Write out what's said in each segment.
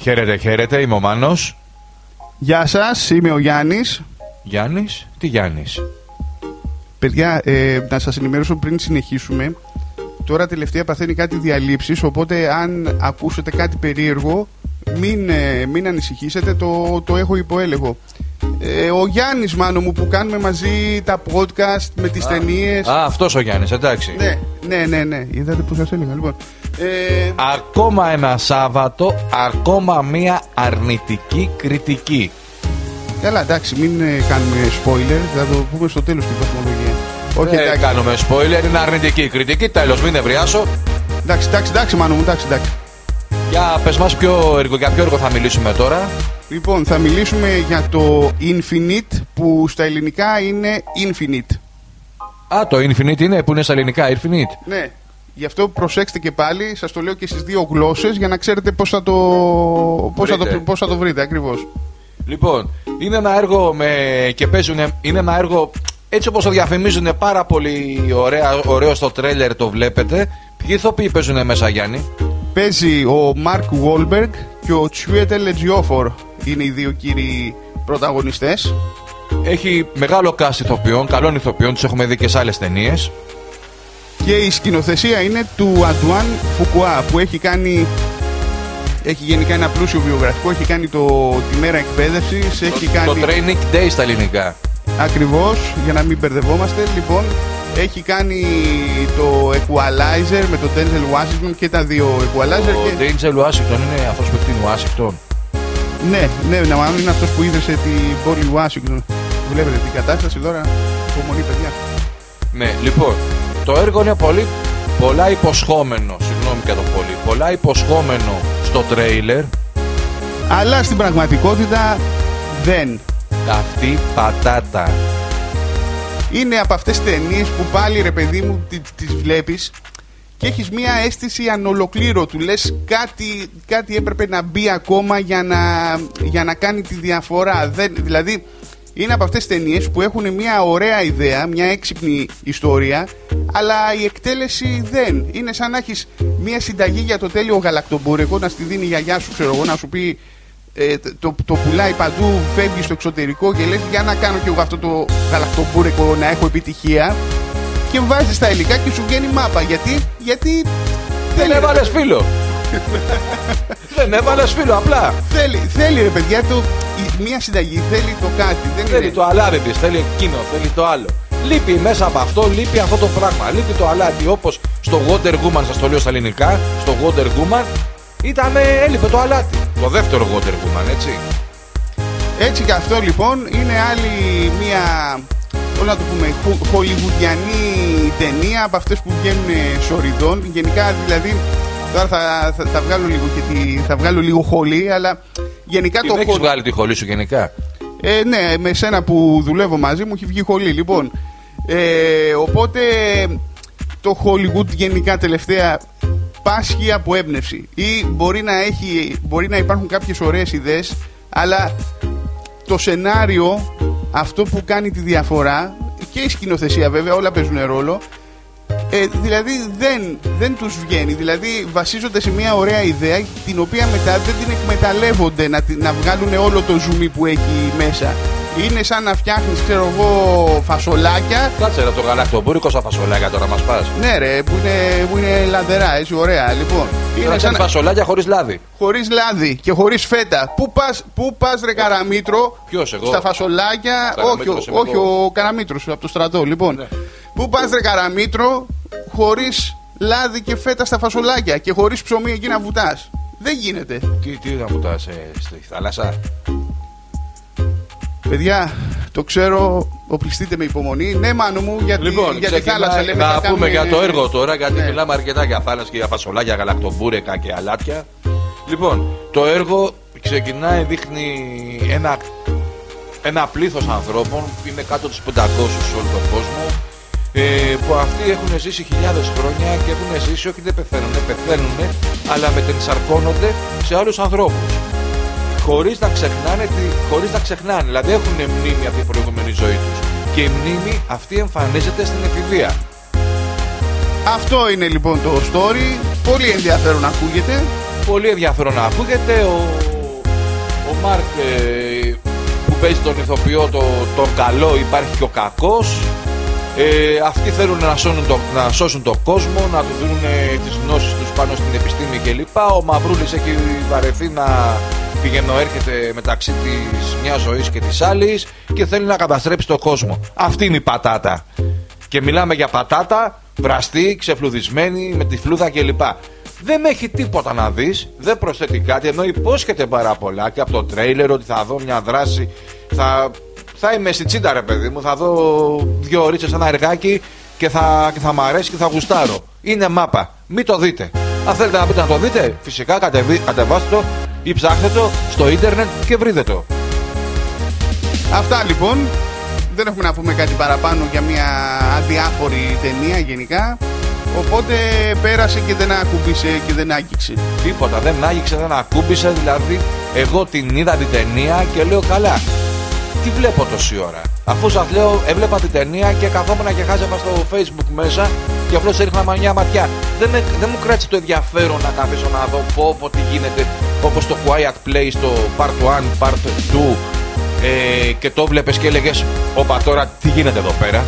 Χαίρετε, χαίρετε, είμαι ο Μάνος. Γεια σας, είμαι ο Γιάννης. Γιάννης, τι Γιάννης; Παιδιά, ε, να σας ενημερώσω πριν συνεχίσουμε. Τώρα τελευταία παθαίνει κάτι διαλύσεις, οπότε αν ακούσετε κάτι περίεργο, μην, ε, μην ανησυχήσετε, το, το έχω υποέλεγο. Ε, ο Γιάννης μάνο μου που κάνουμε μαζί τα podcast με τις ταινίες. Α, αυτός ο Γιάννης, εντάξει. Ναι, ναι, ναι, ναι. Είδατε που σας έλεγα. Λοιπόν, ε, Ακόμα ένα Σάββατο, ακόμα μία αρνητική κριτική. καλά, εντάξει, μην ε, κάνουμε spoiler, θα το πούμε στο τέλος την βαθμολογία. Όχι, Δεν εντάξει, κάνουμε spoiler, είναι αρνητική κριτική. Τέλος, μην νευριάσω. εντάξει, εντάξει, εντάξει, μάνο μου, εντάξει, εντάξει. Για πες μας ποιο έργο, για ποιο έργο θα μιλήσουμε τώρα. Λοιπόν, θα μιλήσουμε για το Infinite που στα ελληνικά είναι Infinite. Α, το Infinite είναι που είναι στα ελληνικά, Infinite. Ναι. Γι' αυτό προσέξτε και πάλι, σας το λέω και στις δύο γλώσσες για να ξέρετε πώς θα το, πώς θα το, Βρείτε. πώς θα το βρείτε ακριβώς. Λοιπόν, είναι ένα έργο με... και παίζουν. Είναι ένα έργο έτσι όπως το διαφημίζουν πάρα πολύ ωραία, ωραίο στο τρέλερ το βλέπετε. Ποιοι ηθοποιοί παίζουν μέσα, Γιάννη; Παίζει ο Mark Wahlberg και ο Τσουέτελ Ejiofor είναι οι δύο κύριοι πρωταγωνιστές. Έχει μεγάλο cast ηθοποιών, καλών ηθοποιών, τους έχουμε δει και σε άλλες ταινίες. Και η σκηνοθεσία είναι του Αντουάν Φουκουά που έχει κάνει. Έχει γενικά ένα πλούσιο βιογραφικό. Έχει κάνει το, τη μέρα εκπαίδευσης. Έχει Το, κάνει. το Training Day στα ελληνικά. Ακριβώς, για να μην μπερδευόμαστε. Λοιπόν, έχει κάνει το Equalizer με τον Denzel Washington και τα δύο Equalizer. Ο Και... Denzel Washington είναι αυτός που έχει την Washington. Ναι, ναι, να μάλλον είναι αυτός που ίδρυσε την πόλη Washington. Βλέπετε την κατάσταση τώρα. Υπομονή, παιδιά. Ναι, λοιπόν, το έργο είναι πολύ, πολλά υποσχόμενο, συγγνώμη για το πολύ, πολλά υποσχόμενο στο τρέιλερ. Αλλά στην πραγματικότητα δεν. Αυτή πατάτα. Είναι από αυτές τις ταινίες που πάλι ρε παιδί μου τι- τις βλέπεις και έχεις μία αίσθηση ανολοκλήρωτου. Λες κάτι, κάτι έπρεπε να μπει ακόμα για να, για να κάνει τη διαφορά. Δεν, δηλαδή είναι από αυτές τις ταινίες που έχουν μία ωραία ιδέα, μία έξυπνη ιστορία αλλά η εκτέλεση δεν. Είναι σαν να έχεις μία συνταγή για το τέλειο γαλακτομπούρεκο να στη δίνει η γιαγιά σου ξέρω εγώ να σου πει ε, το, το πουλάει παντού, φεύγει στο εξωτερικό και λες για να κάνω κι εγώ αυτό το γαλακτομπούρεκο να έχω επιτυχία και βάζεις τα υλικά και σου βγαίνει μάπα. Γιατί, γιατί Δεν θέλει, έβαλες ρε, φίλο. Δεν έβαλε φίλο, απλά. θέλει, θέλει ρε παιδιά το, η- μία συνταγή, θέλει το κάτι. Δεν Θέλει είναι. το αλάτι της, θέλει εκείνο, θέλει το άλλο. Λείπει μέσα από αυτό, λείπει αυτό το πράγμα. Λείπει το αλάτι. Όπως στο Wonder Woman, σας το λέω στα ελληνικά, στο Wonder Woman ήταν, έλειπε το αλάτι. Το δεύτερο Wonder Woman, έτσι. Έτσι και αυτό λοιπόν είναι άλλη μία, πώς να το πούμε, χο- χολιγουδιανή ταινία από αυτές που βγαίνουν σοριδών. Γενικά δηλαδή, τώρα θα, θα, θα βγάλω λίγο και τη, θα βγάλω λίγο χολή, αλλά γενικά Την το έχεις χολ- βγάλει τη χολή σου γενικά; Ε, ναι, με σένα που δουλεύω μαζί μου έχει βγει χολή. Λοιπόν, ε, οπότε το Hollywood γενικά τελευταία πάσχει από έμπνευση. Ή μπορεί να, έχει, μπορεί να υπάρχουν κάποιες ωραίες ιδέες, αλλά το σενάριο, αυτό που κάνει τη διαφορά και η σκηνοθεσία βέβαια, όλα παίζουν ρόλο, ε, δηλαδή δεν, δεν τους βγαίνει. Δηλαδή βασίζονται σε μια ωραία ιδέα την οποία μετά δεν την εκμεταλλεύονται να, τη- να βγάλουν όλο το ζουμί που έχει μέσα. Είναι σαν να φτιάχνεις, ξέρω εγώ, φασολάκια. Κάτσε ρε το γαλακτομπούρικο στα φασολάκια τώρα μας πας. Ναι ρε, που είναι, που είναι λαδερά, έτσι ωραία. Λοιπόν, είναι Είναι σαν σαν φασολάκια χωρίς λάδι. χωρίς λάδι και χωρίς φέτα. Πού πας, πού πας ρε Καραμήτρο, Ποιος, εγώ; στα φασολάκια, όχι, Καραμήτρος ο- είμαι όχι εγώ. ο Καραμήτρος από το στρατό. Λοιπόν, Ναι. Πού πας ρε Καραμήτρο χωρίς λάδι και φέτα στα φασολάκια και χωρίς ψωμί εκεί να βουτάς. Δεν γίνεται. Τι, τι να βουτάς ε, στη θάλασσα; Παιδιά, το ξέρω, οπλιστείτε με υπομονή. Ναι, μάνο μου, γιατί, Λοιπόν, για τη ξεκινάει- θάλασσα λέμε. να θα πούμε κάνουμε- για το έργο τώρα, γιατί Ναι. μιλάμε αρκετά για θάλασσα και για φασολάκια, γαλακτομπούρεκα και αλάτια. Λοιπόν, το έργο ξεκινάει, δείχνει ένα, ένα πλήθος ανθρώπων, είναι κάτω τους 500 σε όλο τον κόσμο, ε, που αυτοί έχουν ζήσει χιλιάδες χρόνια και έχουν ζήσει, όχι δεν πεθαίνουν, πεθαίνουν, αλλά μετενσαρκώνονται σε άλλους ανθρώπους. Χωρίς να ξεχνάνε, τι- χωρίς να ξεχνάνε, δηλαδή έχουν μνήμη από την προηγούμενη ζωή τους. Και η μνήμη αυτή εμφανίζεται στην εφηβεία. Αυτό είναι λοιπόν το story. Πολύ ενδιαφέρον ακούγεται. πολύ ενδιαφέρον να ακούγεται. Ο, ο Μάρκ ε, που παίζει τον ηθοποιό το, τον καλό υπάρχει και ο κακός. Ε, αυτοί θέλουν να σώσουν, το, να σώσουν τον κόσμο, να του δίνουν ε, τις γνώσεις τους πάνω στην επιστήμη κλπ. Ο Μαυρούλης έχει βαρεθεί να πηγαίνω έρχεται μεταξύ της μια ζωής και της άλλης και θέλει να καταστρέψει τον κόσμο. Αυτή είναι η πατάτα. Και μιλάμε για πατάτα βραστή, ξεφλουδισμένη, με τη φλούδα κλπ. Δεν έχει τίποτα να δεις, δεν προσθέτει κάτι, ενώ υπόσχεται πάρα πολλά και από το τρέιλερ ότι θα δω μια δράση. Θα, θα είμαι στη τσίντα, ρε παιδί μου, θα δω δύο ώρε ένα εργάκι και θα, και θα μ' αρέσει και θα γουστάρω. Είναι μάπα. Μην το δείτε. Αν θέλετε να πείτε να το δείτε, φυσικά κατεβι, κατεβάστε το ή ψάχνετε το στο ίντερνετ και βρείτε το. Αυτά λοιπόν. Δεν έχουμε να πούμε κάτι παραπάνω για μια αδιάφορη ταινία γενικά. Οπότε πέρασε και δεν ακούμπησε και δεν άγγιξε. Τίποτα, δεν άγγιξε, δεν ακούμπησε. Δηλαδή, εγώ την είδα την ταινία και λέω καλά. Τι βλέπω τόση ώρα. Αφού σας λέω, έβλεπα την ταινία και καθόμουν και χάζευα στο facebook μέσα και απλώς έριχνα μια ματιά. Δεν, με, δεν μου κράτησε το ενδιαφέρον να καθίσω να δω πω, πω τι γίνεται όπως το Quiet Play στο Part 1, Part 2 ε, και το βλέπει και έλεγες, Όπα τώρα τι γίνεται εδώ πέρα.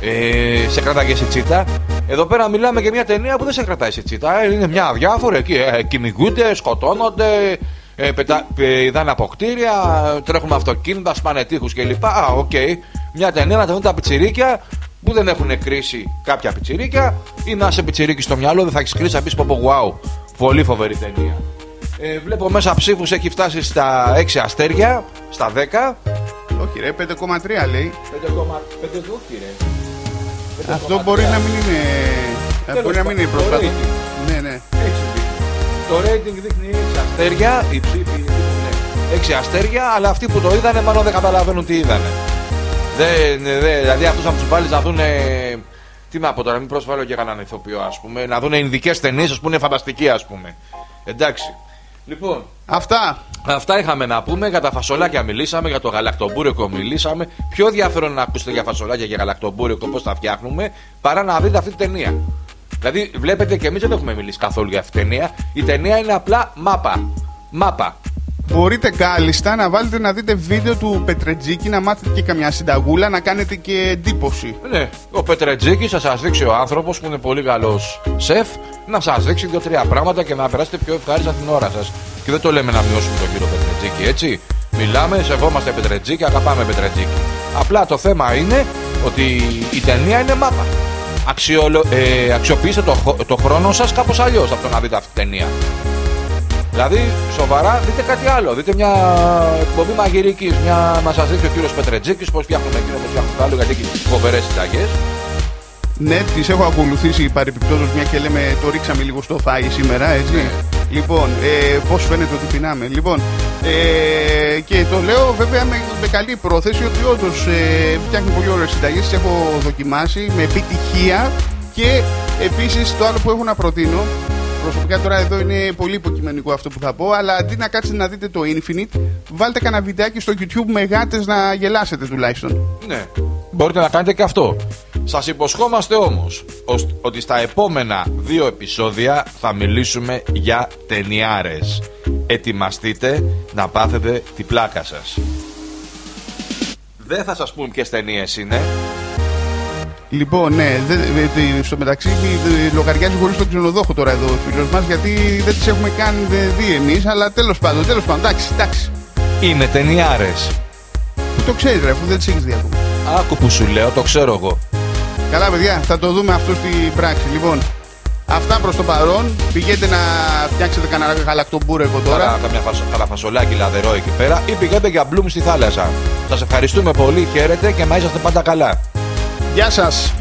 Ε, σε κράταγε σε τσίτα. Εδώ πέρα μιλάμε για μια ταινία που δεν σε κρατάει σε τσίτα. Ε, είναι μια αδιάφορη εκεί. Ε, κυνηγούνται, σκοτώνονται, ε, πετα, πηδάνε από κτίρια, τρέχουν αυτοκίνητα, σπάνε τοίχους κλπ. Α, οκ. Okay. Μια ταινία να τα δουν τα πιτσιρίκια που δεν έχουν κρίσει κάποια πιτσιρίκια ή να σε πιτσιρίκι στο μυαλό, δεν θα έχεις κρίσει, θα πεις πω wow. Πολύ φοβερή ταινία. Ε, βλέπω μέσα ψήφους έχει φτάσει στα 6 αστέρια, στα 10. Όχι, ρε, 5,3 λέει. 5,5 όχι, ρε. Αυτό μπορεί να μην είναι. Ε, μπορεί να μην είναι πρόσφατο. Ναι, ναι. Το rating δείχνει 6 αστέρια, οι ψήφοι δείχνουν 6 αστέρια, αλλά αυτοί που το είδανε μάλλον δεν καταλαβαίνουν τι είδανε. Δεν, δε, δηλαδή αυτούς να τους βάλεις να δουν. Τι να πω τώρα, μην προσβάλλω και κανέναν ηθοποιό, ας πούμε. Να δουν ειδικές ταινίες, ας πούμε, είναι φανταστική, ας πούμε. Εντάξει. Λοιπόν. Αυτά. Αυτά είχαμε να πούμε. Για τα φασολάκια μιλήσαμε, για το γαλακτομπούρεκο μιλήσαμε. Πιο ενδιαφέρον να ακούσετε για φασολάκια και γαλακτομπούρεκο πώς τα φτιάχνουμε, παρά να δείτε αυτή την ταινία. Δηλαδή, βλέπετε και εμείς δεν έχουμε μιλήσει καθόλου για αυτή την ταινία. Η ταινία είναι απλά μάπα. Μάπα. Μπορείτε κάλλιστα να βάλετε να δείτε βίντεο του Πετρετζίκη, να μάθετε και καμιά συνταγούλα, να κάνετε και εντύπωση. Ναι, ο Πετρετζίκη θα σας δείξει ο άνθρωπος που είναι πολύ καλός σεφ να σας δείξει δύο-τρία πράγματα και να περάσετε πιο ευχάριστα την ώρα σας. Και δεν το λέμε να μειώσουμε τον κύριο Πετρετζίκη, έτσι. Μιλάμε, σεβόμαστε Πετρετζίκη, αγαπάμε Πετρετζίκη. Απλά το θέμα είναι ότι η ταινία είναι μάπα. Αξιολο... Ε, αξιοποιήστε το, το χρόνο σας κάπως αλλιώς από το να δείτε αυτή την ταινία. Δηλαδή, σοβαρά, δείτε κάτι άλλο. Δείτε μια εκπομπή μαγειρικής. Μια... Να σας δείξει ο κύριος Πετρετζίκης πώς φτιάχνουμε εκείνο, πώς φτιάχνουμε το άλλο, γιατί έχει φοβερές συνταγές. Ναι, τις έχω ακολουθήσει παρεπιπτόντω μια και λέμε το ρίξαμε λίγο στο φάι σήμερα, έτσι. Ναι. Λοιπόν, ε, πώς φαίνεται ότι πεινάμε. Λοιπόν, ε, και το λέω βέβαια με, με καλή πρόθεση ότι όντως ε, φτιάχνει πολύ ωραίες συνταγές. Τις έχω δοκιμάσει με επιτυχία και επίσης το άλλο που έχω να προτείνω Προσωπικά τώρα εδώ είναι πολύ υποκειμενικό αυτό που θα πω, αλλά αντί να κάτσετε να δείτε το Infinite, βάλτε κανένα βιντεάκι στο YouTube με γάτες να γελάσετε τουλάχιστον. Ναι, μπορείτε να κάνετε και αυτό. Σας υποσχόμαστε όμως ότι στα επόμενα δύο επεισόδια θα μιλήσουμε για ταινιάρες. Ετοιμαστείτε να πάθετε την πλάκα σας. Δεν θα σας πούμε ποιες ταινίες είναι, Λοιπόν, ναι, δε, δε, στο μεταξύ λογαριάζει χωρί τον ξενοδόχο τώρα εδώ ο φίλος μας γιατί δεν τις έχουμε κάνει δει εμείς, αλλά τέλος πάντων, τέλος πάντων, εντάξει, εντάξει. Είναι ταινιάρες. Που το ξέρεις, ρε, που δεν τις έχεις δει ακόμα. Άκου που σου λέω, το ξέρω εγώ. Καλά, παιδιά, θα το δούμε αυτό στην πράξη. Λοιπόν, αυτά προς το παρόν. Πηγαίνετε να φτιάξετε κανένα γαλακτομπούρεκο τώρα. Κάνα καμιά καλαφασολάκι λαδερό εκεί πέρα ή πηγαίνετε για μπλουμ στη θάλασσα. Σας ευχαριστούμε πολύ, χαίρετε και να είσαστε πάντα καλά. Γεια σας!